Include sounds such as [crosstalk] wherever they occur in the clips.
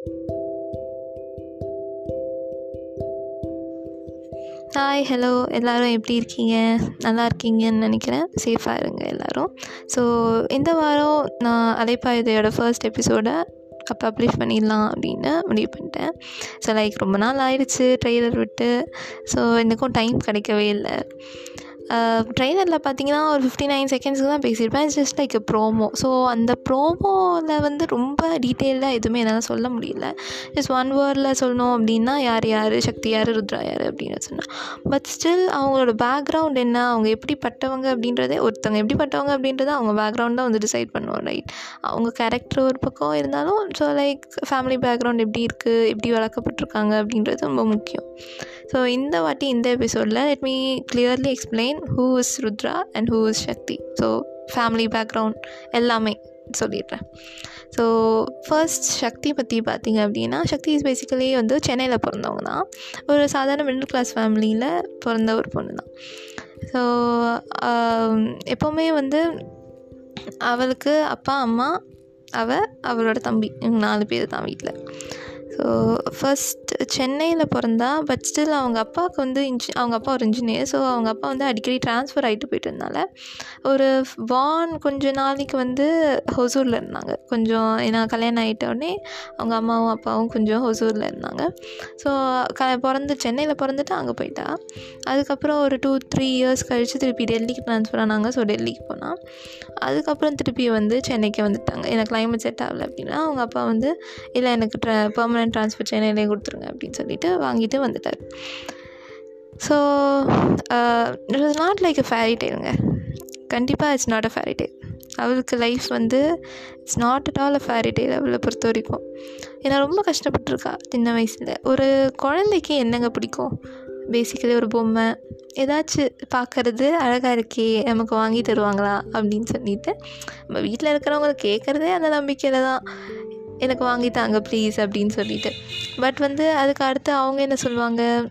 Hi hello எல்லோரும் எப்படி இருக்கீங்க? நல்லா இருக்கீங்கன்னு நினைக்கிறேன். சேஃபாக இருங்க எல்லோரும். ஸோ இந்த வாரம் நான் அலைப்பாயுதையோட ஃபர்ஸ்ட் எபிசோடை பப்ளிஷ் பண்ணிடலாம் அப்படின்னு முடிவு பண்ணிட்டேன். ஸோ லைக் ரொம்ப நாள் ஆயிடுச்சு ட்ரெய்லர் விட்டு. ஸோ எனக்கும் டைம் கிடைக்கவே இல்லை. ட்ரெய்லரில் பார்த்தீங்கன்னா ஒரு ஃபிஃப்டி நைன் செகண்ட்ஸ்க்கு தான் பேசியிருப்பேன். It's just like promo so அந்த ப்ரோமோவில் வந்து ரொம்ப டீட்டெயில்டாக எதுவுமே என்னால் சொல்ல முடியல. ஜஸ்ட் ஒன் வேர்டில் சொல்லணும் அப்படின்னா யார் யார்? சக்தி யார்? ருத்ரா யார்? அப்படின்னு சொன்னால் பட் ஸ்டில் அவங்களோட பேக்ரவுண்ட் என்ன? அவங்க எப்படிப்பட்டவங்க அப்படின்றதே ஒருத்தவங்க எப்படிப்பட்டவங்க அப்படின்றத அவங்க பேக்ரவுண்ட் தான் வந்து டிசைட் பண்ணுவோம் ரைட் அவங்க கேரக்டர் ஒரு பக்கம் இருந்தாலும் ஸோ லைக் ஃபேமிலி பேக்ரவுண்ட் எப்படி இருக்குது எப்படி வளர்க்கப்பட்டிருக்காங்க அப்படின்றது ரொம்ப முக்கியம். ஸோ இந்த வாட்டி இந்த எபிசோடில் let me clearly explain who is Rudra and who is Shakti so family background எல்லாமே சொல்லிடுறேன். ஸோ ஃபர்ஸ்ட் சக்தி பற்றி பார்த்தீங்க அப்படின்னா சக்தி இஸ் பேசிக்கலி வந்து சென்னையில் பிறந்தவங்க தான். ஒரு சாதாரண மிடில் கிளாஸ் ஃபேமிலியில் பிறந்த ஒரு பொண்ணு தான். ஸோ um, எப்போவுமே வந்து அவளுக்கு அப்பா அம்மா அவள் அவளோட தம்பி நாலு பேர் தான் வீட்டில் ஸோ ஃபஸ்ட் சென்னையில் பிறந்தா பட் ஸ்டில் அவங்க அப்பாவுக்கு வந்து இன்ஜி அவங்க அப்பா ஒரு இன்ஜினியர் ஸோ அவங்க அப்பா வந்து அடிக்கடி ட்ரான்ஸ்ஃபர் ஆகிட்டு போயிட்டதுனால இருந்தால ஒரு வான் கொஞ்ச நாளைக்கு வந்து ஹொசூரில் இருந்தாங்க. கொஞ்சம் ஏன்னா கல்யாணம் ஆகிட்டோடனே அவங்க அம்மாவும் அப்பாவும் கொஞ்சம் ஹொசூரில் இருந்தாங்க. ஸோ க பிறந்து சென்னையில் பிறந்துட்டு அங்கே போயிட்டா. அதுக்கப்புறம் ஒரு டூ த்ரீ இயர்ஸ் கழித்து திருப்பி டெல்லிக்கு ட்ரான்ஸ்ஃபர் ஆனாங்க. ஸோ டெல்லிக்கு போனால் அதுக்கப்புறம் திருப்பி வந்து சென்னைக்கு வந்துட்டாங்க. எனக்கு கிளைமேட் செட் ஆகலை அப்படின்னா அவங்க அப்பா வந்து இல்லை எனக்கு ட்ர பர்மனெண்ட் ட்ரான்ஸ்ஃபர் சென்னையிலே கொடுத்துருங்க அப்படின்னு சொல்லிட்டு வாங்கிட்டு வந்துட்டார். So it is not like a fairy டெய்லுங்க கண்டிப்பாக it's not a fairy tale அவளுக்கு லைஃப் வந்து it's not at all a fairy tale அவளை பொறுத்த வரைக்கும். ஏன்னா ரொம்ப கஷ்டப்பட்டுருக்கா சின்ன வயசில். ஒரு குழந்தைக்கு என்னங்க பிடிக்கும்? பேசிக்கலி ஒரு பொம்மை. ஏதாச்சும் பார்க்குறது அழகாக இருக்கே நமக்கு வாங்கி தருவாங்களா அப்படின்னு சொல்லிட்டு நம்ம வீட்டில் இருக்கிறவங்க கேட்குறதே அந்த நம்பிக்கையில் தான். எனக்கு வாங்கி தாங்க ப்ளீஸ் அப்படின்னு சொல்லிட்டு. பட் வந்து அதுக்கு அடுத்து அவங்க என்ன சொல்லுவாங்க?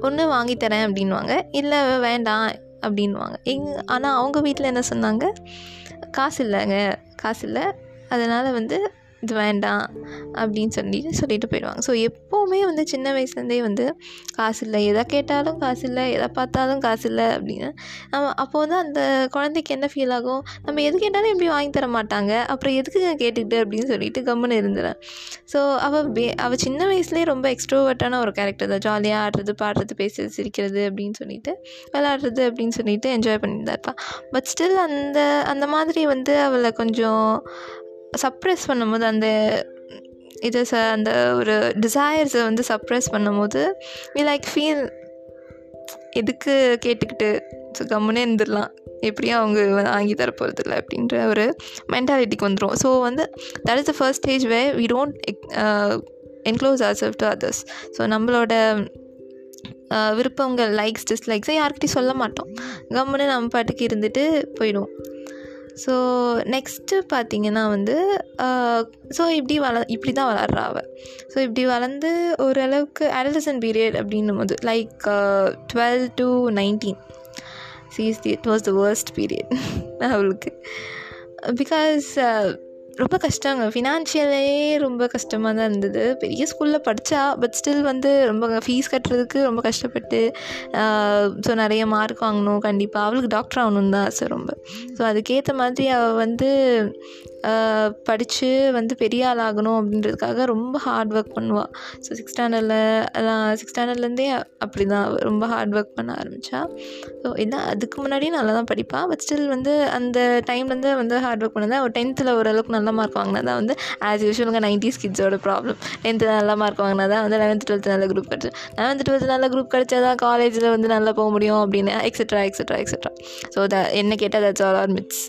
ஒன்று வாங்கித்தரேன் அப்படின்வாங்க இல்லை வேண்டாம் அப்படின்வாங்க எங் ஆனால் அவங்க வீட்டில் என்ன சொன்னாங்க? காசு இல்லைங்க. காசு இல்லை. அதனால் வந்து இது வேண்டாம் அப்படின்னு சொல்லிட்டு சொல்லிட்டு போயிடுவாங்க. ஸோ எப்போவுமே வந்து சின்ன வயசுலேருந்தே வந்து காசு இல்லை. எதை கேட்டாலும் காசு இல்லை. எதை பார்த்தாலும் காசு இல்லை அப்படின்னு. நம்ம அப்போ வந்து அந்த குழந்தைக்கு என்ன ஃபீல் ஆகும்? நம்ம எது கேட்டாலும் எப்படி வாங்கி தர மாட்டாங்க? அப்புறம் எதுக்கு கேட்டுக்கிட்டு அப்படின்னு சொல்லிட்டு கம்முன்னு இருந்துறேன் ஸோ அவள் பே அவள் சின்ன வயசுலேயே ரொம்ப எக்ஸ்ட்ரோவர்ட்டான ஒரு கேரக்டர் தான். ஜாலியாக ஆடுறது பாடுறது பேசுறது சிரிக்கிறது அப்படின்னு சொல்லிட்டு விளாடுறது அப்படின்னு சொல்லிட்டு என்ஜாய் பண்ணியிருந்தா இருப்பாள் பட் ஸ்டில் அந்த அந்த மாதிரி வந்து அவளை கொஞ்சம் சப்ரெஸ் பண்ணும்போது அந்த இது ச அந்த ஒரு டிசையர்ஸை வந்து சப்ரெஸ் பண்ணும்போது வி லைக் ஃபீல் எதுக்கு கேட்டுக்கிட்டு ஸோ கம்முனே இருந்துடலாம். எப்படியும் அவங்க வாங்கி தர போகிறதில்ல இல்லை அப்படின்ற ஒரு மென்டாலிட்டிக்கு வந்துடும் ஸோ வந்து that is the first stage way we don't enclose our self to others so நம்மளோட uh, விருப்பங்கள் லைக்ஸ் டிஸ்லைக்ஸை யார்கிட்டையும் சொல்ல மாட்டோம். கம்முன்னு நம்ம பாட்டுக்கு இருந்துட்டு போயிடுவோம். ஸோ நெக்ஸ்ட்டு பார்த்திங்கன்னா வந்து ஸோ இப்படி வள இப்படி தான் வளர்றா அவள் ஸோ இப்படி வளர்ந்து ஓரளவுக்கு அடல்சன் பீரியட் அப்படின்னும் போது like twelve to nineteen சீஸ்தி it was the worst period அவளுக்கு. பிகாஸ் ரொம்ப கஷ்டங்க. ஃபினான்ஷியலே ரொம்ப கஷ்டமாக தான் இருந்தது. பெரிய ஸ்கூலில் படித்தா பட் ஸ்டில் வந்து ரொம்ப ஃபீஸ் கட்டுறதுக்கு ரொம்ப கஷ்டப்பட்டு ஸோ நிறைய மார்க் வாங்கணும். கண்டிப்பாக அவளுக்கு டாக்டர் ஆகணுன்னு தான் ஆசை ரொம்ப. ஸோ அதுக்கேற்ற மாதிரி அவள் வந்து படித்து வந்து பெரிய ஆள் ஆகணும் அப்படின்றதுக்காக ரொம்ப ஹார்ட் ஒர்க் பண்ணுவாள் ஸோ சிக்ஸ் ஸ்டாண்டர்டில் சிக்ஸ் ஸ்டாண்டர்ட்லேருந்தே அப்படி தான் ரொம்ப ஹார்ட் ஒர்க் பண்ண ஆரம்பித்தா ஸோ என்ன அதுக்கு முன்னாடியும் நல்லா தான் படிப்பாள் பட் ஸ்டில் வந்து அந்த டைம்லேருந்து வந்து ஹார்ட் ஒர்க் பண்ணதான் ஒரு டென்த்தில் ஓரளவுக்கு நல்ல மார்க் வாங்கினா தான் வந்து ஆஸ் யூஷுவலுங்க நைன்டிஸ் கிட்ஸோட ப்ராப்ளம் டென்த்து நல்ல மார்க் வாங்கினா தான் வந்து லெவன்த்து டுவெல்த்து நல்ல குரூப் கிடச்சி லெவன்த்து டுவெல்த்து நல்ல குரூப் கிடச்சா தான் காலேஜில் வந்து நல்லா போக முடியும் அப்படின்னு etcetera etcetera etcetera so the என்ன கேட்டால் that's all are mids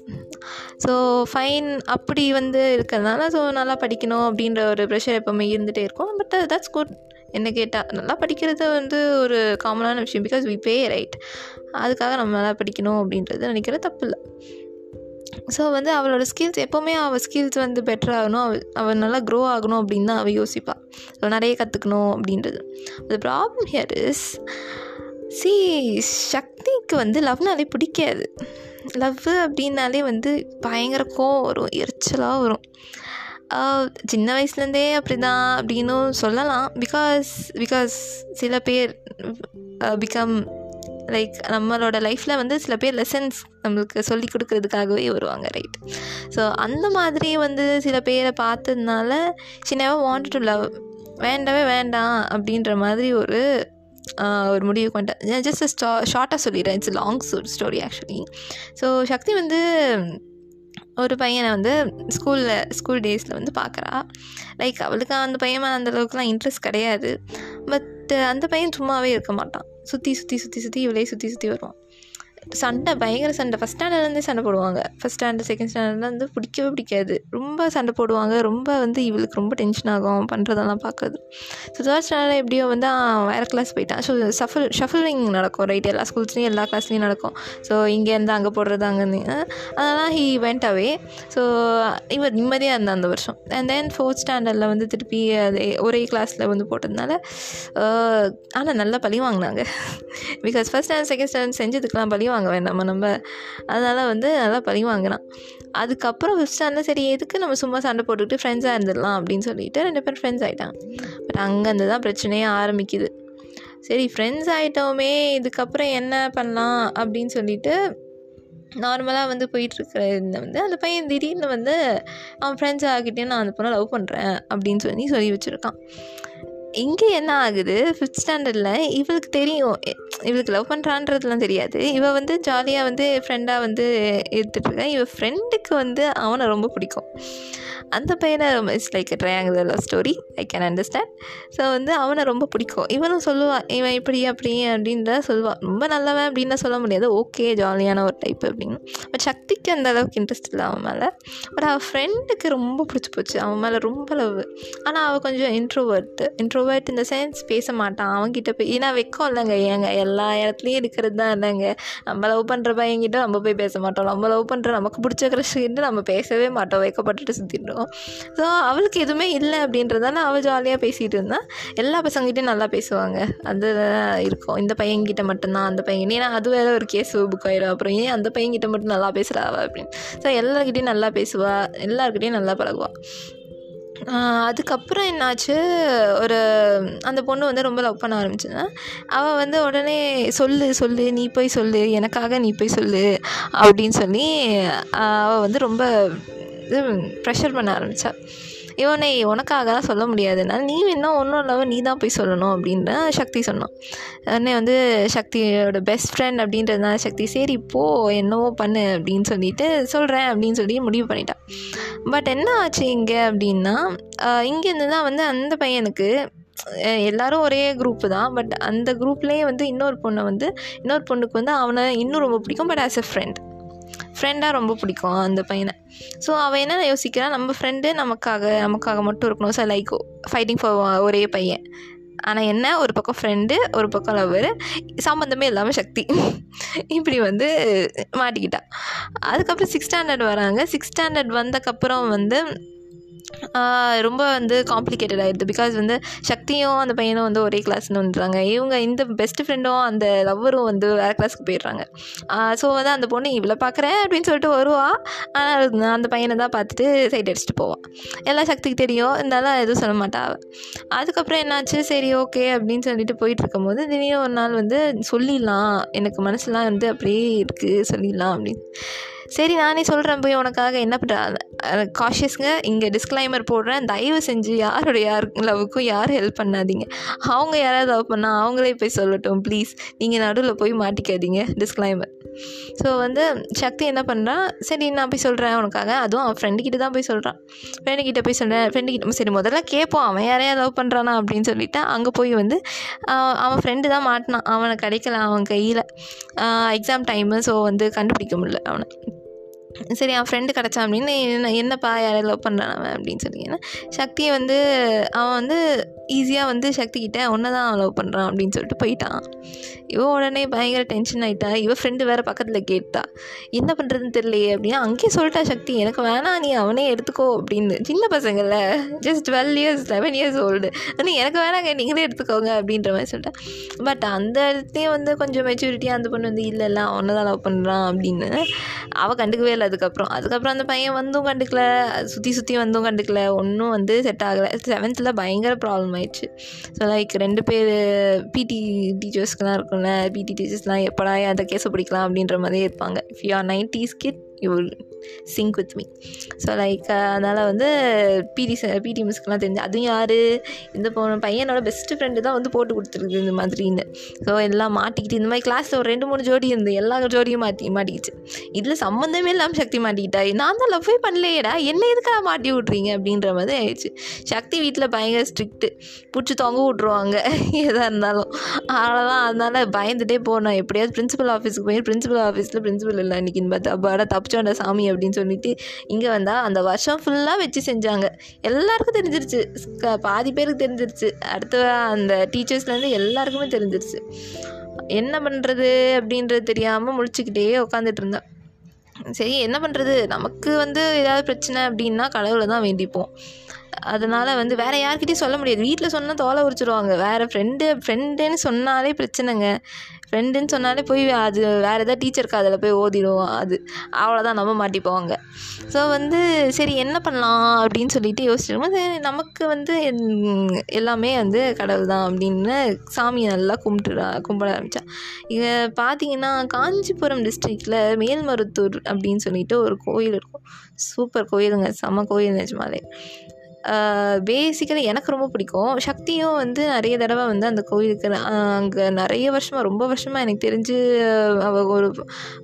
so fine அப்படி வந்து இருக்கிறதுனால ஸோ நல்லா படிக்கணும் அப்படின்ற ஒரு ப்ரெஷர் எப்போவுமே இருந்துகிட்டே இருக்கும். பட் தட்ஸ் குட் என்ன கேட்டால் நல்லா படிக்கிறது வந்து ஒரு காமனான விஷயம் பிகாஸ் வி பே ரைட் அதுக்காக நம்ம நல்லா படிக்கணும் அப்படின்றது நினைக்கிறது தப்பு இல்லை ஸோ வந்து அவளோட ஸ்கில்ஸ் எப்போவுமே அவள் ஸ்கில்ஸ் வந்து பெட்டர் ஆகணும். அவள் அவள் நல்லா க்ரோ ஆகணும் அப்படின்னு தான் அவள் யோசிப்பாள் அவள் நிறைய கற்றுக்கணும் அப்படின்றது. The problem here is she சக்திக்கு வந்து லவ்னாலே பிடிக்காது. லவ்வு அப்படின்னாலே வந்து பயங்கர கோவம் வரும் எரிச்சலாக வரும். சின்ன வயசுலேருந்தே அப்படி தான் அப்படின்னும் சொல்லலாம். பிகாஸ் பிகாஸ் சில பேர் பிகம் லைக் நம்மளோட லைஃப்பில் வந்து சில பேர் லெசன்ஸ் நம்மளுக்கு சொல்லி கொடுக்கறதுக்காகவே வருவாங்க ரைட் ஸோ அந்த மாதிரி வந்து சில பேரை பார்த்ததுனால சின்னவா வாண்ட் டு லவ் வேண்டவே வேண்டாம் அப்படின்ற மாதிரி ஒரு ஒரு முடிவு கொண்டேன் ஜஸ்ட் ஸ்டா ஷார்ட்டாக சொல்லிடுறேன். It's long story actually so Shakti வந்து ஒரு பையனை வந்து ஸ்கூலில் ஸ்கூல் டேஸில் வந்து பார்க்குறா லைக் அவளுக்கு அந்த பையன் மேலே அந்தளவுக்குலாம் இன்ட்ரெஸ்ட் கிடையாது. பட் அந்த பையன் சும்மாவே இருக்க மாட்டான். சுற்றி சுற்றி சுற்றி சுற்றி இவளே சுற்றி சுற்றி வருவான். சண்டை பயங்கர சண்டை. ஃபஸ்ட் ஸ்டாண்டர்ட்லேருந்தே சண்டை போடுவாங்க. ஃபஸ்ட் ஸ்டாண்டர்ட் செகண்ட் ஸ்டாண்டர்டில் வந்து பிடிக்கவே பிடிக்காது. ரொம்ப சண்டை போடுவாங்க. ரொம்ப வந்து இவளுக்கு ரொம்ப டென்ஷன் ஆகும் பண்ணுறதெல்லாம் பார்க்குறது ஸோ தேர்ட் ஸ்டாண்டர்ட் எப்படியோ வந்து வேறு கிளாஸ் போயிட்டான். ஸோ ஷஃபில் ஷஃபிலிங் நடக்கும் ரைட் எல்லா ஸ்கூல்ஸ்லேயும் எல்லா கிளாஸ்லேயும் நடக்கும். ஸோ இங்கேருந்து அங்கே போடுறது அங்கேருந்து அதெல்லாம் ஹீ வெண்ட் அவே ஸோ இவர் நிம்மதியாக இருந்தான் அந்த வருஷம். அண்ட் தென் ஃபோர்த் ஸ்டாண்டர்டில் வந்து திருப்பி அதே ஒரே கிளாஸில் வந்து போட்டதுனால ஆனால் நல்லா பழி வாங்கினாங்க. Because first standard second standard செஞ்சதுக்கெலாம் பழி வாங்க வேண்டாமா. நம்ம அதனால் வந்து நல்லா பழி வாங்கினான். அதுக்கப்புறம் ஃபஸ்ட்டாக இருந்தால் சரி எதுக்கு நம்ம சும்மா சண்டை போட்டுக்கிட்டு ஃப்ரெண்ட்ஸாக இருந்துடலாம் அப்படின்னு சொல்லிட்டு ரெண்டு பேரும் ஃப்ரெண்ட்ஸ் ஆகிட்டாங்க பட் அங்கேருந்து தான் பிரச்சனையே ஆரம்பிக்குது. சரி ஃப்ரெண்ட்ஸ் ஆகிட்டோமே இதுக்கப்புறம் என்ன பண்ணலாம் அப்படின்னு சொல்லிட்டு நார்மலாக வந்து போயிட்டுருக்கிற இந்த வந்து அந்த பையன் திடீர்னு வந்து அவன் ஃப்ரெண்ட்ஸ் ஆகிட்டே நான் அந்த பொண்ணை லவ் பண்ணுறேன் அப்படின்னு சொல்லி சொல்லி வச்சுருக்கான். இங்கே என்ன ஆகுது? ஃபிஃப்த் ஸ்டாண்டர்டில் இவளுக்கு தெரியும். இவளுக்கு லவ் பண்ணுறான்றதுலாம் தெரியாது. இவள் வந்து ஜாலியாக வந்து ஃப்ரெண்டாக வந்து எடுத்துகிட்ருக்கேன் இவள் ஃப்ரெண்டுக்கு வந்து அவனை ரொம்ப பிடிக்கும். அந்த பையனை ரொம்ப it's like triangle love story I can understand so வந்து அவனை ரொம்ப பிடிக்கும். இவனும் சொல்லுவான் இவன் இப்படி அப்படி அப்படின்ற சொல்லுவான் ரொம்ப நல்லவன் அப்படின்னு சொல்ல முடியாது. ஓகே ஜாலியான ஒரு டைப் அப்படின்னு. பட் சக்திக்கு அந்த அளவுக்கு இன்ட்ரெஸ்ட் இல்லை அவன் மேலே. பட் அவள் ஃப்ரெண்டுக்கு ரொம்ப பிடிச்சி போச்சு. அவன் மேலே ரொம்ப லவ் ஆனால் அவள் கொஞ்சம் இன்ட்ரோவர்ட்டு இன்ட்ரோவர்ட் இந்த சென்ஸ் பேச மாட்டான். அவன்கிட்ட போய் ஏன்னா வெக்கம் இல்லைங்க. ஏங்க எல்லா இடத்துலையும் இருக்கிறது தான் இல்லைங்க. நம்ம லவ் பண்ணுற பையன்கிட்ட நம்ம போய் பேச மாட்டோம். நம்ம லவ் பண்ணுற நமக்கு பிடிச்ச கிரஷ்கிட்ட நம்ம பேசவே மாட்டோம். வைக்கப்பட சுற்றிட்டோம் இருக்கும் ஸோ அவளுக்கு எதுவுமே இல்லை அப்படின்றதால அவள் ஜாலியாக பேசிகிட்டு இருந்தால் எல்லா பசங்ககிட்டையும் நல்லா பேசுவாங்க. அது இருக்கும். இந்த பையன்கிட்ட மட்டும்தான் அந்த பையன். ஏன்னா அது வேறு ஒரு கேஸ் புக் ஆயிடும் அப்புறம் ஏன் அந்த பையன்கிட்ட மட்டும் நல்லா பேசுகிறா அவள் அப்படின்னு. ஸோ எல்லாருக்கிட்டையும் நல்லா பேசுவாள் எல்லாருக்கிட்டையும் நல்லா பழகுவாள் அதுக்கப்புறம் என்னாச்சு? ஒரு அந்த பொண்ணு வந்து ரொம்ப லவ் பண்ண ஆரம்பிச்சுன்னா அவள் வந்து உடனே சொல்லு சொல்லு நீ போய் சொல்லு. எனக்காக நீ போய் சொல்லு அப்படின்னு சொல்லி அவள் வந்து ரொம்ப இது ப்ரெஷர் பண்ண ஆரம்பித்தா இவனை உனக்காக தான் சொல்ல முடியாதுனால நீ இன்னும் ஒன்றும் இல்லாமல் நீ தான் போய் சொல்லணும் அப்படின்ற சக்தி சொன்னான். உடனே வந்து சக்தியோட பெஸ்ட் ஃப்ரெண்ட் அப்படின்றதுனால சக்தி சரி போ என்னவோ பண்ணு அப்படின்னு சொல்லிட்டு சொல்கிறேன் அப்படின்னு சொல்லி முடிவு பண்ணிட்டான். பட் என்ன ஆச்சு இங்கே அப்படின்னா இங்கேருந்து தான் வந்து அந்த பையனுக்கு எல்லோரும் ஒரே குரூப்பு தான். பட் அந்த குரூப்லேயே வந்து இன்னொரு பொண்ணை வந்து இன்னொரு பொண்ணுக்கு வந்து அவனை இன்னும் ரொம்ப பிடிக்கும். பட் ஆஸ் எ ஃப்ரெண்ட் ஃப்ரெண்டாக ரொம்ப பிடிக்கும் அந்த பையனை. ஸோ அவன் என்ன யோசிக்கிறான் நம்ம ஃப்ரெண்டு நமக்காக நமக்காக மட்டும் இருக்கணும். ஸோ லைக் ஃபைட்டிங் ஃபார் ஒரே பையன். ஆனால் என்ன? ஒரு பக்கம் ஃப்ரெண்டு ஒரு பக்கம் லவ்வர் சம்மந்தமே இல்லாமல் சக்தி. இப்படி வந்து மாட்டிக்கிட்டா. அதுக்கப்புறம் சிக்ஸ் ஸ்டாண்டர்ட் வராங்க. சிக்ஸ் ஸ்டாண்டர்ட் வந்தக்கப்புறம் வந்து ரொம்ப வந்து காம்ப்ளிகேட்டட் ஆகிடுது பிகாஸ் வந்து சக்தியும் அந்த பையனும் வந்து ஒரே கிளாஸ்னு வந்துடுறாங்க. இவங்க இந்த பெஸ்ட் ஃப்ரெண்டும் அந்த லவ்வரும் வந்து வேறு கிளாஸ்க்கு போயிடுறாங்க. ஸோ வந்து அந்த பொண்ணு இவ்வளோ பார்க்குறேன் அப்படின்னு சொல்லிட்டு வருவா. ஆனால் அந்த பையனை தான் பார்த்துட்டு சைட் அடிச்சுட்டு போவாள் எல்லாம் சக்திக்கு தெரியும். இருந்தாலும் எதுவும் சொல்ல மாட்டா அவள் அதுக்கப்புறம் என்னாச்சு? சரி ஓகே அப்படின்னு சொல்லிட்டு போயிட்டு இருக்கும்போது திடீர்னு ஒரு நாள் வந்து சொல்லிடலாம். எனக்கு மனசுலாம் வந்து அப்படியே இருக்குது சொல்லிடலாம் அப்படின்னு. சரி நானே சொல்கிறேன் போய் உனக்காக. என்ன பண்ணுற காஷியஸ்ங்க இங்கே டிஸ்க்ளைமர் போடுறேன். தயவு செஞ்சு யாரோட யார் லவ்வுக்கும் யாரும் ஹெல்ப் பண்ணாதீங்க. அவங்க யாராவது லவ் பண்ணால் அவங்களே போய் சொல்லட்டும் ப்ளீஸ் நீங்கள் நடுவில் போய் மாட்டிக்காதீங்க. டிஸ்க்ளைமர் ஸோ வந்து சக்தி என்ன பண்ணுறான் சரி நான் போய் சொல்கிறேன் உனக்காக. அதுவும் அவன் ஃப்ரெண்டுக்கிட்ட தான் போய் சொல்கிறான் ஃப்ரெண்டுக்கிட்ட போய் சொல்கிறேன் ஃப்ரெண்டுக்கிட்ட சரி முதல்ல கேட்போம் அவன் யாரையா லவ் பண்ணுறானா அப்படின்னு சொல்லிவிட்டு அங்கே போய் வந்து அவன் ஃப்ரெண்டு தான் மாட்டினான். அவனை கிடைக்கல அவன் கையில். எக்ஸாம் டைமு ஸோ வந்து கண்டுபிடிக்க முடியல அவனை. சரி என் ஃப்ரெண்டு கிடச்சான் அப்படின்னு என்ன என்னப்பா யாரை லவ் பண்ணுறான் அவன் அப்படின்னு சொல்லி. ஏன்னா சக்தியை வந்து அவன் வந்து ஈஸியாக வந்து சக்திக்கிட்ட ஒன்று தான் அவன் லவ் பண்ணுறான் அப்படின்னு சொல்லிட்டு போயிட்டான். இவன் உடனே பயங்கர டென்ஷன் ஆகிட்டா இவன் ஃப்ரெண்டு வேறு பக்கத்தில் கேட்டா என்ன பண்ணுறதுன்னு தெரியலையே? அப்படின்னா அங்கேயே சொல்லிட்டா சக்தி எனக்கு வேணாம் நீ அவனே எடுத்துக்கோ அப்படின்னு. சின்ன பசங்கள்ல just twelve years eleven years old ஆனால் எனக்கு வேணாங்க நீங்களே எடுத்துக்கோங்க அப்படின்ற மாதிரி சொல்லிட்டேன் பட் அந்த இடத்துலையும் வந்து கொஞ்சம் மெச்சூரிட்டியாக அந்த பொண்ணு வந்து இல்லை இல்லை அவனை தான் லவ் பண்ணுறான் அப்படின்னு. அவள் கண்டுக்கவே கண்டுக்கல அதுக்கப்புறம். அதுக்கப்புறம் அந்த பையன் வந்தும் கண்டுக்கல. சுற்றி சுற்றி வந்தும் கண்டுக்கல. ஒன்றும் வந்து செட் ஆகலை. செவன்த்தில் பயங்கர ப்ராப்ளம் ஆயிடுச்சு. ஸோ லைக் ரெண்டு பேர் பிடி டீச்சர்ஸ்க்குலாம் இருக்கும்ல. பிடி டீச்சர்ஸ்லாம் எப்படா அந்த கேஸை பிடிக்கலாம் அப்படின்ற மாதிரி இருப்பாங்க. If you are nineties kid you will sync with me so like அதனால் வந்து பிடி பிடி மிஸ்க்கெலாம் தெரிஞ்சு அதுவும் யார்? இந்த பொண்ணு பையனோட பெஸ்ட்டு ஃப்ரெண்டு தான் வந்து போட்டு கொடுத்துருக்கு இந்த மாதிரின்னு. ஸோ எல்லாம் மாட்டிக்கிட்டு இந்த மாதிரி கிளாஸில் ஒரு ரெண்டு மூணு ஜோடி இருந்து எல்லா ஜோடியும் மாட்டி மாட்டிக்கிச்சு. இதில் சம்மந்தமே இல்லாமல் சக்தி மாட்டிக்கிட்டா நான் தான் லவ்வே பண்ணலையேடா என்ன எதுக்காக மாட்டி விட்றீங்க அப்படின்ற மாதிரி ஆயிடுச்சு. சக்தி வீட்டில் பயங்கர ஸ்ட்ரிக்ட்டு பிடிச்சி தொங்க விட்ருவாங்க எதாக இருந்தாலும். அவ்வளோதான் அதனால் பயந்துட்டே போனோம் எப்படியாவது பிரின்சிபல் ஆஃபீஸுக்கு போய் பிரின்சிபல் ஆஃபீஸில் பிரின்சிபல் இல்லை அன்றைக்கின்னு பார்த்தா. அப்பாடா தப்பிச்சோண்ட சாமி அப்படின்னு சொல்லிட்டு இங்கே வந்தால் அந்த வருஷம் ஃபுல்லாக வச்சு செஞ்சாங்க. எல்லாருக்கும் தெரிஞ்சிருச்சு. க- பாதி பேருக்கு தெரிஞ்சிருச்சு. அடுத்த அந்த டீச்சர்ஸ்லேருந்து எல்லாருக்குமே தெரிஞ்சிருச்சு. என்ன பண்ணுறது அப்படின்றது தெரியாமல் முழிச்சுக்கிட்டே உட்காந்துட்டு இருந்தேன் சரி என்ன பண்ணுறது நமக்கு வந்து ஏதாவது பிரச்சனை அப்படின்னா கடவுளை தான் வேண்டிப்போம். அதனால் வந்து வேறு யார்கிட்டையும் சொல்ல முடியாது. வீட்டில் சொன்னால் தோலை உரிச்சிருவாங்க. வேறு ஃப்ரெண்டு ஃப்ரெண்டுன்னு சொன்னாலே பிரச்சனைங்க. ஃப்ரெண்டுன்னு சொன்னாலே போய் அது வேறு ஏதாவது டீச்சருக்கு அதில் போய் ஓதிடும் அது அவ்வளோதான் நம்ம மாட்டிப்போவாங்க ஸோ வந்து சரி என்ன பண்ணலாம் அப்படின்னு சொல்லிட்டு யோசிச்சிருக்கோம் சரி நமக்கு வந்து எல்லாமே வந்து கடவுள் தான் அப்படின்னு சாமியை நல்லா கும்பிட்டு கும்பிட ஆரம்பித்தா இங்கே பார்த்தீங்கன்னா காஞ்சிபுரம் டிஸ்ட்ரிக்டில் மேல்மருத்தூர் அப்படின்னு சொல்லிட்டு ஒரு கோயில் இருக்கும். சூப்பர் கோயிலுங்க செம்ம கோயில் நிஜமாலே. பேசிக்கலி எனக்கு ரொம்ப பிடிக்கும். சக்தியும் வந்து நிறைய தடவை வந்து அந்த கோயிலுக்கு அங்கே நிறைய வருஷமாக ரொம்ப வருஷமாக எனக்கு தெரிஞ்சு அவ ஒரு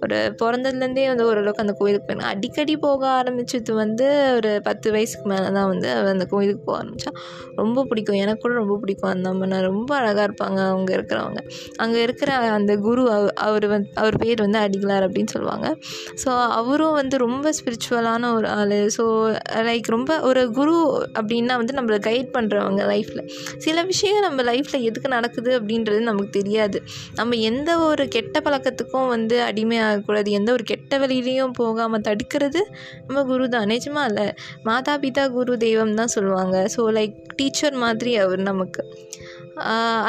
ஒரு பிறந்ததுலேருந்தே வந்து ஓரளவுக்கு அந்த கோயிலுக்கு போயிருந்தா. அடிக்கடி போக ஆரம்பிச்சது வந்து ஒரு பத்து வயசுக்கு மேலே தான் வந்து அவள் அந்த கோயிலுக்கு போக ஆரம்பித்தா ரொம்ப பிடிக்கும். எனக்கு கூட ரொம்ப பிடிக்கும். அந்த அம்மனை ரொம்ப அழகாக இருப்பாங்க அவங்க இருக்கிறவங்க. அங்கே இருக்கிற அந்த குரு அவ- அவர் வந்து அவர் பேர் வந்து அடிகளார் அப்படின்னு சொல்லுவாங்க. ஸோ அவரும் வந்து ரொம்ப ஸ்பிரிச்சுவலான ஒரு ஆள். ஸோ லைக் ரொம்ப ஒரு குரு அப்படின்னா வந்து நம்மளை கைட் பண்ணுறவங்க லைஃப்பில் சில விஷயம் நம்ம லைஃப்பில் எதுக்கு நடக்குது அப்படின்றது நமக்கு தெரியாது. நம்ம எந்த ஒரு கெட்ட பழக்கத்துக்கும் வந்து அடிமையாகக்கூடாது எந்த ஒரு கெட்ட வழியிலையும் போகாமல் தடுக்கிறது நம்ம குரு தான். நிஜமாக இல்லை? மாதா பிதா குரு தெய்வம் தான் சொல்லுவாங்க. ஸோ லைக் டீச்சர் மாதிரி அவர் நமக்கு.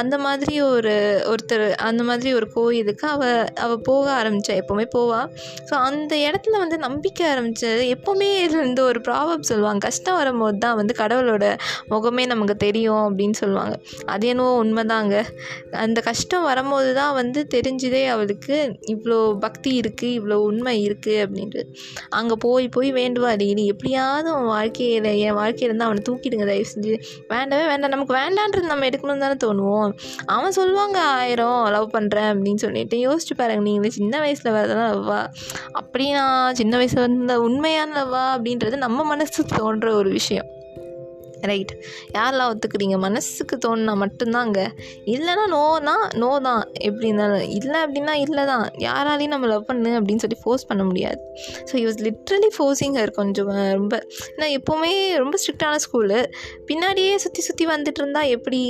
அந்த மாதிரி ஒரு ஒருத்தர் அந்த மாதிரி ஒரு கோயிலுக்கு அவ அவள் போக ஆரம்பித்தா எப்போவுமே போவா. ஸோ அந்த இடத்துல வந்து நம்பிக்கை ஆரம்பித்தது எப்போவுமே இந்த ஒரு ப்ராபப் சொல்லுவாங்க. கஷ்டம் வரும்போது தான் வந்து கடவுளோட முகமே நமக்கு தெரியும் அப்படின்னு சொல்லுவாங்க. அது என்னவோ உண்மைதாங்க. அந்த கஷ்டம் வரும்போது தான் வந்து தெரிஞ்சுதே அவளுக்கு இவ்வளோ பக்தி இருக்குது இவ்வளோ உண்மை இருக்குது அப்படின்ட்டு அங்கே போய் போய் வேண்டுவா டெய்லி எப்படியாவது அவன் வாழ்க்கையில் என் வாழ்க்கையிலேருந்து அவனை தூக்கிடுங்க தயவு செஞ்சு. வேண்டவே வேண்டாம். நமக்கு வேண்டான்றது நம்ம எடுக்கணும் தானே தோணுவோம். அவன் சொல்லுவாங்க ஆயிரம் லவ் பண்ணுறேன் அப்படின்னு சொல்லிட்டு யோசிச்சு பாருங்க நீங்கள் சின்ன வயசில் வரதெல்லாம் லவ்வா அப்படின்னா சின்ன வயசில் வந்த உண்மையான லவ்வா அப்படின்றது நம்ம மனசு தோன்ற ஒரு விஷயம். ரைட் யாரெல்லாம் ஒத்துக்கிறீங்க? மனசுக்கு தோணுனா மட்டும்தாங்க. இல்லைன்னா நோனா நோ தான். எப்படி இருந்தாலும். இல்லை அப்படின்னா இல்லை தான். யாராலையும் நம்ம லவ் பண்ணு அப்படின்னு சொல்லி ஃபோர்ஸ் பண்ண முடியாது. So use literally forcing her கொஞ்சம் ரொம்ப. நான் எப்போவுமே ரொம்ப ஸ்ட்ரிக்டான ஸ்கூலு பின்னாடியே சுற்றி சுற்றி வந்துட்டு இருந்தால் எப்படி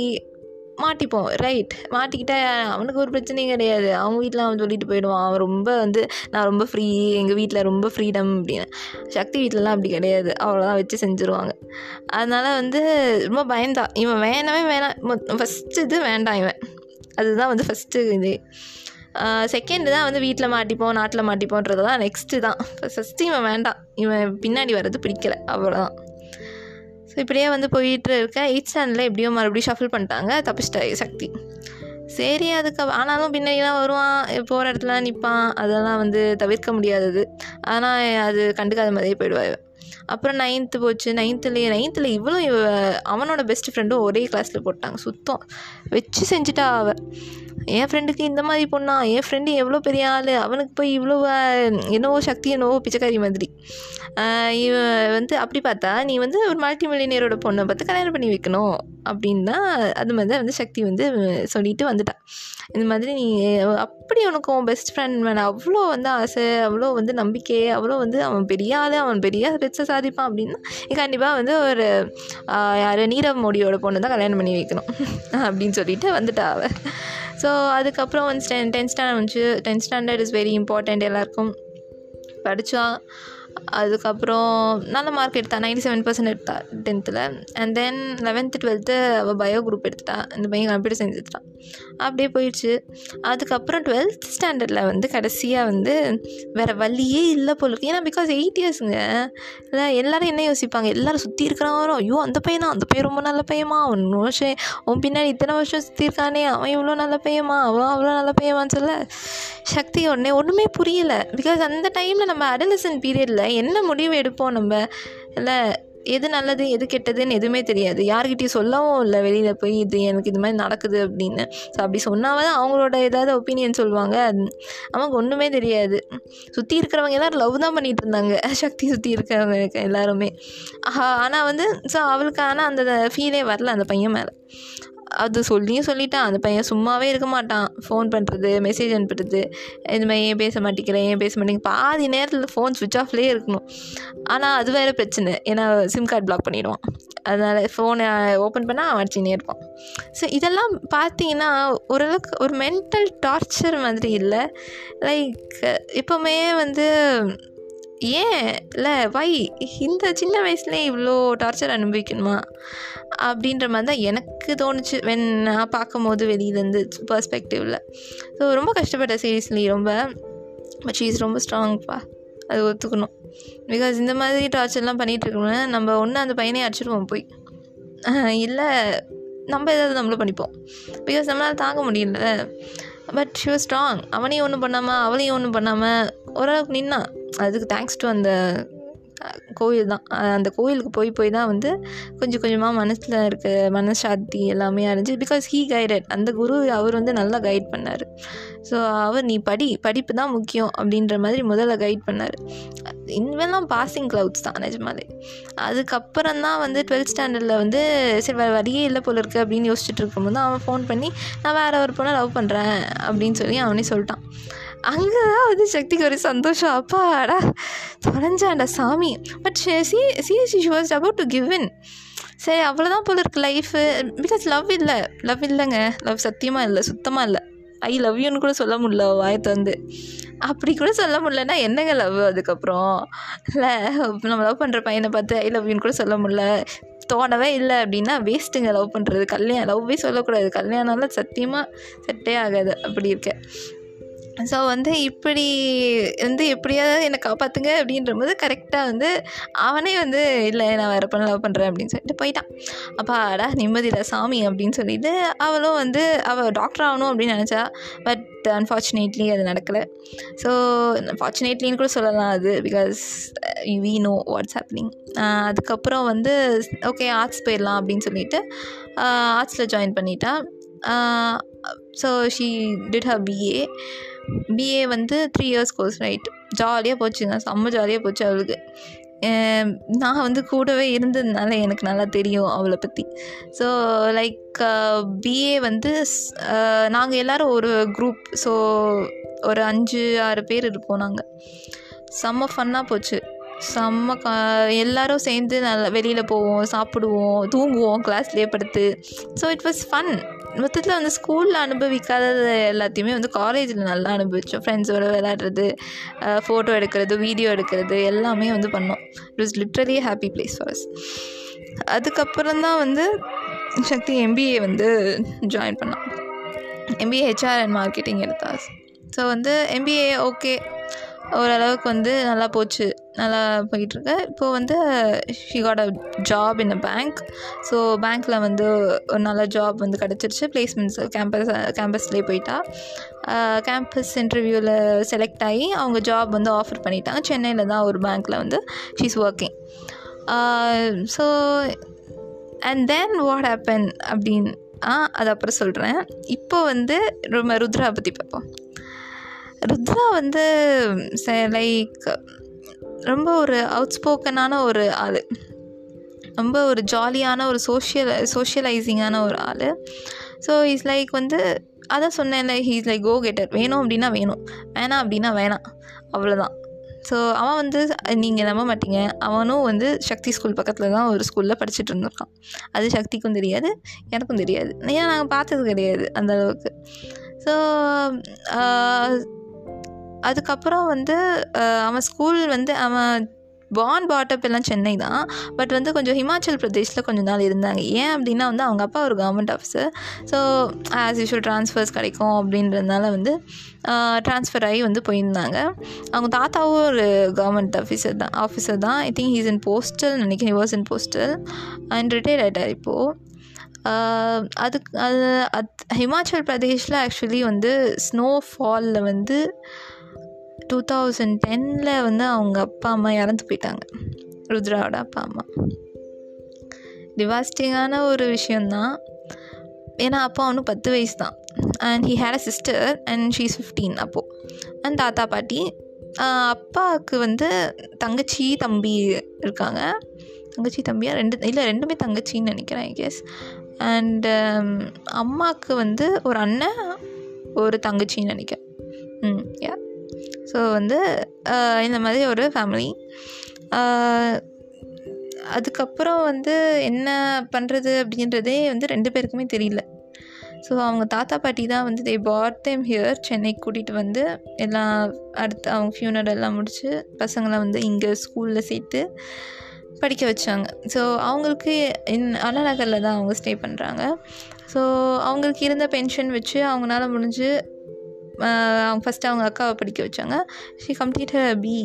மாட்டிப்போம். ரைட் மாட்டிக்கிட்டால் அவனுக்கு ஒரு பிரச்சனையும் கிடையாது. அவங்க வீட்டில் அவன் சொல்லிட்டு போயிடுவான். அவன் ரொம்ப வந்து நான் ரொம்ப ஃப்ரீ எங்கள் வீட்டில் ரொம்ப ஃப்ரீடம் அப்படின்னு. சக்தி வீட்டிலலாம் அப்படி கிடையாது. அவ்வளோதான் வச்சு செஞ்சுருவாங்க. அதனால் வந்து ரொம்ப பயந்தா. இவன் வேணவே வேணாம். ஃபஸ்ட்டு இது வேண்டாம் இவன். அதுதான் வந்து ஃபஸ்ட்டு இது. செகண்டு தான் வந்து வீட்டில் மாட்டிப்போம் நாட்டில் மாட்டிப்போன்றதெல்லாம் நெக்ஸ்ட்டு தான். ஃபஸ்ட்டு இவன் வேண்டாம். இவன் பின்னாடி வர்றது பிடிக்கல. அவ்வளோதான் ஸோ இப்படியே வந்து போயிட்டு இருக்க எயிட் ஸ்டாண்டில் எப்படியோ மறுபடியும் ஷஃபில் பண்ணிட்டாங்க தப்பிச்சிட்டா சக்தி. சரி அதுக்கு ஆனாலும் பின்னாடிலாம் வருவான் போகிற இடத்துல நிற்பான் அதெல்லாம் வந்து தவிர்க்க முடியாதது. ஆனால் அது கண்டுக்காத மாதிரியே போயிடுவா அப்புறம் நைன்த்து போச்சு. நைன்த்துலேயே நைன்த்தில் இவளும் இவ அவனோட பெஸ்ட் ஃப்ரெண்டும் ஒரே கிளாஸில் போட்டாங்க. சுத்தம். வச்சு செஞ்சுட்டா அவள் என் ஃப்ரெண்டுக்கு இந்த மாதிரி பொண்ணா? என் ஃப்ரெண்டு எவ்வளோ பெரிய ஆள்? அவனுக்கு போய் இவ்வளோ என்னவோ சக்தி என்னவோ பிச்சைக்காரி மாதிரி. இவன் வந்து அப்படி பார்த்தா நீ வந்து ஒரு மல்டி மில்லியனரோட பொண்ணை பார்த்து கல்யாணம் பண்ணி வைக்கணும். அப்படின்னா அது மாதிரி தான் வந்து சக்தி வந்து சொல்லிட்டு வந்துட்டா. இந்த மாதிரி நீ அப்படி உனக்கு உன் பெஸ்ட் ஃப்ரெண்ட் மேலே அவ்வளோ வந்து ஆசை அவ்வளோ வந்து நம்பிக்கை அவ்வளோ வந்து அவன் பெரிய ஆள் அவன் பெரிய பெருசை சாதிப்பான் அப்படின்னா கண்டிப்பாக வந்து ஒரு யார் நீரவ் மோடியோட பொண்ணு தான் கல்யாணம் பண்ணி வைக்கணும் [laughs] அப்படின்னு சொல்லிட்டு வந்துட்டா அவள் ஸோ அதுக்கப்புறம் வந்து டென் டென்த் ஸ்டாண்டர்ட் வந்துச்சு tenth standard is very important எல்லாருக்கும். படித்தா அதுக்கப்புறம் நல்ல மார்க் எடுத்தா நைன்டி செவன் பர்சன்ட் எடுத்தா டென்த்தில் அண்ட் தென் லெவன்த்து டுவெல்த்து அவள் பயோ குரூப் எடுத்துட்டா இந்த பையன் கம்ப்யூட்டர் சயின்ஸ் எடுத்துட்டான். அப்படியே போயிடுச்சு. அதுக்கப்புறம் டுவெல்த் ஸ்டாண்டர்டில் வந்து கடைசியாக வந்து வேறு வழியே இல்லை போல இருக்கு. ஏன்னா பிகாஸ் எயிட் இயர்ஸுங்க இல்லை எல்லோரும் என்ன யோசிப்பாங்க? எல்லோரும் சுற்றி இருக்கிறவரும் ஐயோ அந்த பையனா? அந்த பையன் ரொம்ப நல்ல பையமா? அவன் வருஷம் உன் பின்னாடி இத்தனை வருஷம் சுற்றி இருக்கானே? அவன் இவ்வளோ நல்ல பையமா? அவன் அவ்வளோ நல்ல பையமான்னு சொல்ல சக்தி உடனே ஒன்றுமே புரியலை. பிகாஸ் அந்த டைமில் நம்ம அடலசன் பீரியடில் என்ன முடிவு எடுப்போம் நம்ம? இல்லை எது நல்லது எது கெட்டதுன்னு எதுவுமே தெரியாது. யார்கிட்டயும் சொல்லவும் இல்லை வெளியில் போய் இது எனக்கு இது மாதிரி நடக்குது அப்படின்னு. ஸோ அப்படி சொன்னாவது அவங்களோட ஏதாவது ஒப்பீனியன் சொல்லுவாங்க. அது நமக்கு ஒன்றுமே தெரியாது. சுற்றி இருக்கிறவங்க எல்லோரும் லவ் தான் பண்ணிகிட்டு இருந்தாங்க. சக்தி சுற்றி இருக்கிறவங்க எல்லாருமே. ஆனால் வந்து ஸோ அவளுக்கு ஆனால் அந்த ஃபீலே வரல அந்த பையன் மேலே. அது சொல்லியும் சொல்லிட்டான். அந்த பையன் சும்மாவே இருக்க மாட்டான். ஃபோன் பண்ணுறது மெசேஜ் அனுப்புறது. இது மாதிரி ஏன் பேச மாட்டேங்கிறேன் ஏன் பேச மாட்டேங்க பாதி நேரத்தில் ஃபோன் சுவிச் ஆஃப்லேயே இருக்கணும். ஆனால் அது வேறு பிரச்சனை. ஏன்னா சிம் கார்டு பிளாக் பண்ணிவிடுவான் அதனால் ஃபோனை ஓப்பன் பண்ணால் அவன் அடிச்சுனே இருப்பான். ஸோ இதெல்லாம் பார்த்தீங்கன்னா ஓரளவுக்கு ஒரு மென்டல் டார்ச்சர் மாதிரி இல்லை. லைக் எப்போவுமே வந்து ஏன்? இல்லை வை இந்த சின்ன வயசுலேயே இவ்வளோ டார்ச்சர் அனுபவிக்கணுமா? அப்படின்ற மாதிரி தான் எனக்கு தோணுச்சு. வென் நான் பார்க்கும்போது வெளியிலேருந்து பர்ஸ்பெக்டிவில் ஸோ ரொம்ப கஷ்டப்பட்டேன் சீரியஸ்லி ரொம்ப. பட் ஷீஸ் ரொம்ப ஸ்ட்ராங்ப்பா அது ஒத்துக்கணும். பிகாஸ் இந்த மாதிரி டார்ச்சர்லாம் பண்ணிகிட்டு இருக்கோம்னா நம்ம ஒன்று அந்த பையனே அடிச்சிடுவோம் போய். இல்லை நம்ம ஏதாவது நம்மளும் பண்ணிப்போம். பிகாஸ் நம்மளால் தாங்க முடியல. பட் ஷி வாஸ் ஸ்ட்ராங் அவனையும் ஒன்றும் பண்ணாமல் அவளையும் ஒன்றும் பண்ணாமல் ஓரளவுக்கு நின்னான் அதுக்கு தேங்க்ஸ் டு அந்த கோயில் தான். அந்த கோயிலுக்கு போய் போய் தான் வந்து கொஞ்சம் கொஞ்சமாக மனசில் இருக்க மனசாந்தி எல்லாமே அறிஞ்சு பிகாஸ் ஹீ கைடட் அந்த குரு அவர் வந்து நல்லா கைட் பண்ணார். ஸோ அவர் நீ படி படிப்பு தான் முக்கியம் அப்படின்ற மாதிரி முதல்ல கைட் பண்ணார். இனிமேலாம் பாசிங் க்ளவுட்ஸ் தான் நிஜமாலே அதுக்கப்புறம் தான் வந்து டுவெல்த் ஸ்டாண்டர்டில் வந்து சரி வேறு வழியே இல்லை போல இருக்குது அப்படின்னு யோசிச்சுட்டு இருக்கும்போது அவன் ஃபோன் பண்ணி நான் வேறு ஒரு பொண்ணை லவ் பண்ணுறேன் அப்படின்னு சொல்லி அவனே சொல்லிட்டான். அங்கே தான் வந்து சக்திக்கு ஒரு சந்தோஷம். அப்பாடா தொலைஞ்சாண்டா சாமி. But C CSC she was about to give in சரி அவ்வளோதான் போல இருக்குது லைஃபு பிகாஸ் லவ் இல்லை. லவ் இல்லைங்க. லவ் சத்தியமாக இல்லை சுத்தமாக இல்லை. ஐ லவ் யூன்னு கூட சொல்ல முடியல வாயத்தை வந்து அப்படி கூட சொல்ல முடியலன்னா என்னங்க லவ் அதுக்கப்புறம்? இல்லை நம்ம லவ் பண்ணுற பையனை பார்த்து ஐ லவ் யூன்னு கூட சொல்ல முடியல. தோணவே இல்லை அப்படின்னா வேஸ்ட்டுங்க லவ் பண்ணுறது கல்யாணம் லவ்வே சொல்லக்கூடாது. கல்யாணம்லாம் சத்தியமாக செட்டே ஆகாது. அப்படி இருக்க ஸோ வந்து இப்படி வந்து எப்படியாவது என்னை காப்பாற்றுங்க அப்படின்ற போது கரெக்டாக வந்து அவனே வந்து இல்லை நான் வேறு பண்ண லவ் பண்ணுறேன் அப்படின்னு சொல்லிட்டு போயிட்டான். அப்பா அடா நிம்மதியில் சாமி அப்படின்னு சொல்லிட்டு அவளும் வந்து அவள் டாக்டர் ஆகணும் அப்படின்னு நினச்சா பட் அன்ஃபார்ச்சுனேட்லி அது நடக்கலை. ஸோ ஃபார்ச்சுனேட்லின்னு கூட சொல்லலாம் அது because we know what's happening அதுக்கப்புறம் வந்து ஓகே ஆர்ட்ஸ் போயிடலாம் அப்படின்னு சொல்லிட்டு uh, ஆர்ட்ஸில் ஜாயின் பண்ணிட்டான் uh, so she did her BA BA வந்து த்ரீ இயர்ஸ் கோர்ஸ் ரைட் ஜாலியாக போச்சுங்க செம்ம ஜாலியாக போச்சு அவளுக்கு. Um, நான் வந்து கூடவே இருந்ததுனால எனக்கு நல்லா தெரியும் அவளை பற்றி ஸோ லைக் பிஏ வந்து uh, நாங்கள் எல்லோரும் ஒரு குரூப் ஸோ ஒரு அஞ்சு ஆறு பேர் இருப்போம் நாங்கள் செம்ம ஃபன்னாக போச்சு. செம்ம க எல்லோரும் சேர்ந்து நல்லா வெளியில் போவோம் சாப்பிடுவோம் தூங்குவோம் கிளாஸ்லேயே படுத்து. ஸோ இட் வாஸ் ஃபன் மொத்தத்தில் வந்து ஸ்கூலில் அனுபவிக்காதது எல்லாத்தையுமே வந்து காலேஜில் நல்லா அனுபவித்தோம் ஃப்ரெண்ட்ஸோடு விளையாடுறது ஃபோட்டோ எடுக்கிறது வீடியோ எடுக்கிறது எல்லாமே வந்து பண்ணோம். It was literally happy place for us அதுக்கப்புறம் தான் வந்து சக்தி எம்பிஏ வந்து ஜாயின் பண்ணான். எம்பிஏ ஹெச்ஆர் அண்ட் மார்க்கெட்டிங் எடுத்தா. ஸோ வந்து எம்பிஏ ஓகே ஓரளவுக்கு வந்து நல்லா போச்சு. நல்லா போயிட்டுருக்கு. இப்போது வந்து she got a job in a bank so பேங்க்கில் வந்து ஒரு நல்ல ஜாப் வந்து கிடச்சிருச்சு. பிளேஸ்மெண்ட்ஸ் கேம்பஸ் கேம்பஸ்லேயே போயிட்டா. கேம்பஸ் இன்டர்வியூவில் செலக்ட் ஆகி அவங்க ஜாப் வந்து ஆஃபர் பண்ணிட்டாங்க. சென்னையில் தான் ஒரு பேங்க்கில் வந்து she's working so and then what happen அப்படின்னு ஆ அது அப்புறம் சொல்கிறேன் இப்போ வந்து ரொம்ப ருத்ரா பற்றி பார்ப்போம். ருத்ரா வந்து லைக் ரொம்ப ஒரு அவுட் ஸ்போக்கனான ஒரு ஆள். ரொம்ப ஒரு ஜாலியான ஒரு சோஷியல் சோஷியலைசிங்கான ஒரு ஆள். ஸோ இஸ் லைக் வந்து அதான் சொன்னேன்ல ஹீஸ் லைக் கோ கெட்டர் வேணும் அப்படின்னா வேணும். வேணாம் அப்படின்னா வேணாம். அவ்வளோதான் ஸோ அவன் வந்து நீங்கள் நம்ப மாட்டீங்க. அவனும் வந்து சக்தி ஸ்கூல் பக்கத்தில் தான் ஒரு ஸ்கூலில் படிச்சுட்டு இருந்திருக்கான். அது சக்திக்கும் தெரியாது எனக்கும் தெரியாது. ஏன்னா நாங்கள் பார்த்தது கிடையாது அந்த அளவுக்கு. ஸோ அதுக்கப்புறம் வந்து அவன் ஸ்கூல் வந்து அவன் பார்ன் பாட்டப் எல்லாம் சென்னை தான். பட் வந்து கொஞ்சம் ஹிமாச்சல் பிரதேஷில் கொஞ்சம் நாள் இருந்தாங்க. ஏன் அப்படின்னா வந்து அவங்க அப்பா ஒரு government officer so as usual transfers கிடைக்கும் அப்படின்றதுனால வந்து ட்ரான்ஸ்ஃபர் ஆகி வந்து போயிருந்தாங்க. அவங்க தாத்தாவும் ஒரு கவர்மெண்ட் ஆஃபீஸர் தான் ஆஃபீஸர் தான். I think he's in postal நினைக்கிறேன். Was in postal and retired ஆகிட்டார் இப்போது அதுக்கு அது அத் ஹிமாச்சல் பிரதேஷில் ஆக்சுவலி வந்து ஸ்னோ ஃபாலில் வந்து டூ தௌசண்ட் டெனில் வந்து அவங்க அப்பா அம்மா இறந்து போயிட்டாங்க. ருத்ராவோட அப்பா அம்மா. டிவாஸ்டிங்கான ஒரு விஷயந்தான் ஏன்னா அப்பா அவனும் பத்து வயசு தான் and he had a sister and she's fifteen அப்போது அண்ட் தாத்தா பாட்டி அப்பாவுக்கு வந்து தங்கச்சி தம்பி இருக்காங்க. தங்கச்சி தம்பியா? ரெண்டு இல்லை ரெண்டுமே தங்கச்சின்னு நினைக்கிறேன் ஐ கெஸ் அண்டு um, அம்மாவுக்கு வந்து ஒரு அண்ணன் ஒரு தங்கச்சின்னு நினைக்கிறேன். ம் யா ஸோ வந்து இந்த மாதிரி ஒரு ஃபேமிலி அதுக்கப்புறம் வந்து என்ன பண்ணுறது அப்படின்றதே வந்து ரெண்டு பேருக்குமே தெரியல. ஸோ அவங்க தாத்தா பாட்டி தான் வந்து தே பாட் தேம் ஹியர் சென்னைக்கு கூட்டிகிட்டு வந்து எல்லாம் அடுத்து அவங்க ஃபியூனர் எல்லாம் முடித்து பசங்களை வந்து இங்கே ஸ்கூலில் சேர்த்து படிக்க வச்சாங்க. ஸோ அவங்களுக்கு இன் அண்ணாநகரில் தான் அவங்க ஸ்டே பண்ணுறாங்க ஸோ அவங்களுக்கு இருந்த பென்ஷன் வச்சு அவங்களால முடிஞ்சு அவங்க ஃபஸ்ட்டு அவங்க அக்காவை படிக்க வச்சாங்க. ஷி கம்ப்ளீட் பி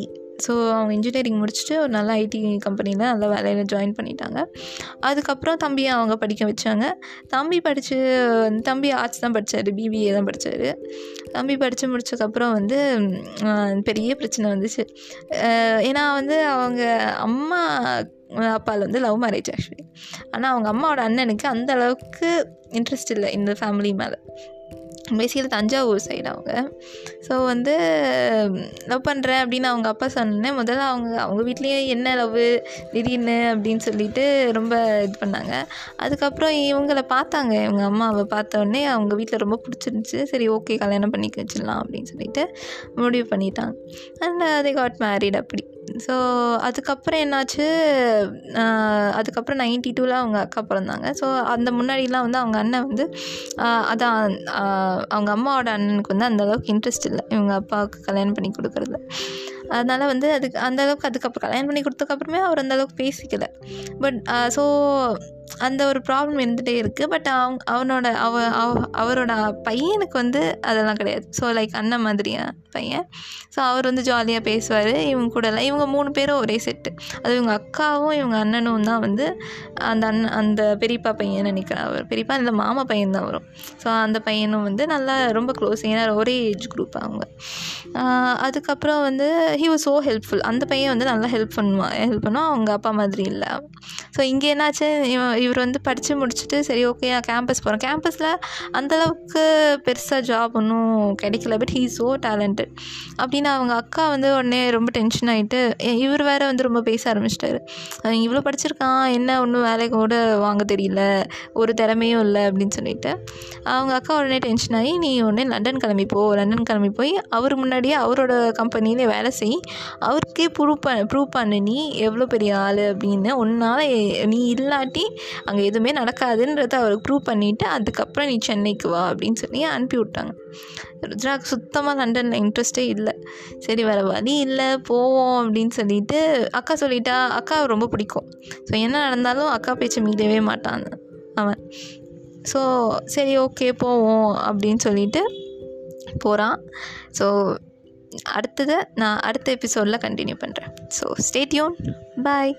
ஸோ அவங்க இன்ஜினியரிங் முடிச்சுட்டு ஒரு நல்ல ஐடி கம்பெனியில் நல்ல வேலையில் ஜாயின் பண்ணிட்டாங்க. அதுக்கப்புறம் தம்பியை அவங்க படிக்க வச்சாங்க. தம்பி படித்து தம்பி ஆர்ட்ஸ் தான் படித்தார் பிபிஏ தான் படித்தார் தம்பி படித்து முடிச்சதுக்கப்புறம் வந்து பெரிய பிரச்சனை வந்துச்சு. ஏன்னா வந்து அவங்க அம்மா அப்பாவில் வந்து லவ் மேரேஜ் ஆக்சுவலி ஆனால் அவங்க அம்மாவோட அண்ணனுக்கு அந்த அளவுக்கு இன்ட்ரெஸ்ட் இல்லை இந்த ஃபேமிலி மேலே. பேசிக்கலி தஞ்சாவூர் சைடு அவங்க. ஸோ வந்து லவ் பண்ணுறேன் அப்படின்னு அவங்க அப்பா சொன்னேன் முதல்ல அவங்க அவங்க வீட்லேயே என்ன லவ் திடீர்னு அப்படின்னு சொல்லிட்டு ரொம்ப இது பண்ணாங்க. அதுக்கப்புறம் இவங்களை பார்த்தாங்க. இவங்க அம்மாவை பார்த்தோடனே அவங்க வீட்டில் ரொம்ப பிடிச்சிருந்துச்சி. சரி ஓகே கல்யாணம் பண்ணி வச்சிடலாம் அப்படின்னு சொல்லிட்டு முடிவு பண்ணிட்டாங்க. அண்ட் அதே காட் மேரிட் அப்படி. ஸோ அதுக்கப்புறம் என்னாச்சு? அதுக்கப்புறம் நைன்டி டூவில் அவங்க அக்கா பிறந்தாங்க. ஸோ அந்த முன்னாடிலாம் வந்து அவங்க அண்ணன் வந்து அதான் அவங்க அம்மாவோட அண்ணனுக்கு வந்து அந்தளவுக்கு இன்ட்ரெஸ்ட் இல்லை. இவங்க அப்பாவுக்கு கல்யாணம் பண்ணி கொடுக்குறதுல. அதனால் வந்து அதுக்கு அந்தளவுக்கு அதுக்கப்புறம் கல்யாணம் பண்ணி கொடுத்ததுக்கப்புறமே அவர் அந்தளவுக்கு பேசிக்கலை. பட் ஸோ அந்த ஒரு ப்ராப்ளம் இருந்துகிட்டே இருக்குது பட் அவங்க அவனோட அவ அவ அவரோட பையனுக்கு வந்து அதெல்லாம் கிடையாது. ஸோ லைக் அண்ணன் மாதிரியா பையன். ஸோ அவர் வந்து ஜாலியாக பேசுவார். இவங்க கூடலாம் இவங்க மூணு பேரும் ஒரே செட்டு அது இவங்க அக்காவும் இவங்க அண்ணனும் தான் வந்து அந்த அண்ணன் அந்த பெரியப்பா பையன் நினைக்கிறேன். அவர் பெரியப்பா இல்லை மாமா பையன் தான் வரும். ஸோ அந்த பையனும் வந்து நல்லா ரொம்ப க்ளோஸ் ஏன்னா ஒரே ஏஜ் குரூப் அவங்க. அதுக்கப்புறம் வந்து ஹி வாஸ் ஸோ ஹெல்ப்ஃபுல் அந்த பையன் வந்து நல்லா ஹெல்ப் பண்ணுவான் ஹெல்ப் பண்ணுவான். அவங்க அப்பா மாதிரி இல்லை. ஸோ இங்கே என்னாச்சு? இவன் இவர் வந்து படித்து முடிச்சுட்டு சரி ஓகே கேம்பஸ் போகிறேன் கேம்பஸில் அந்தளவுக்கு பெருசாக ஜாப் ஒன்றும் கிடைக்கல. பட் ஹீ ஸோ டேலண்டட் அப்படின்னு அவங்க அக்கா வந்து உடனே ரொம்ப டென்ஷன் ஆகிட்டு இவர் வேறு வந்து ரொம்ப பேச ஆரம்பிச்சிட்டாரு. இவ்வளோ படிச்சிருக்கான். என்ன ஒன்றும் வேலை கூட வாங்க தெரியல. ஒரு திறமையும் இல்லை அப்படின்னு சொல்லிட்டு அவங்க அக்கா உடனே டென்ஷன் ஆகி நீ உடனே லண்டன் கிளம்பி போ. லண்டன் கிளம்பி போய் அவர் முன்னாடியே அவரோட கம்பெனியிலே வேலை செய். அவருக்கே ப்ரூவ் ப ப்ரூவ் பண்ணு நீ எவ்வளோ பெரிய ஆள் அப்படின்னு. ஒன்றால் நீ இல்லாட்டி அங்கே எதுவுமே நடக்காதுன்றத அவருக்கு ப்ரூவ் பண்ணிவிட்டு அதுக்கப்புறம் நீ சென்னைக்கு வா அப்படின்னு சொல்லி அனுப்பி விட்டாங்க. ருத்ராக்கு சுத்தமாக லண்டனில் இன்ட்ரெஸ்ட்டே இல்லை. சரி வேறு வழி இல்லை போவோம் அப்படின்னு சொல்லிட்டு அக்கா சொல்லிட்டா அக்கா ரொம்ப பிடிக்கும். ஸோ என்ன நடந்தாலும் அக்கா பேச்சு மீறவே மாட்டான் அவன். ஸோ சரி ஓகே போவோம் அப்படின்னு சொல்லிட்டு போகிறான் ஸோ அடுத்ததை நான் அடுத்த எபிசோடில் கண்டினியூ பண்ணுறேன் so stay tuned bye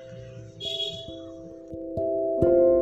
thank you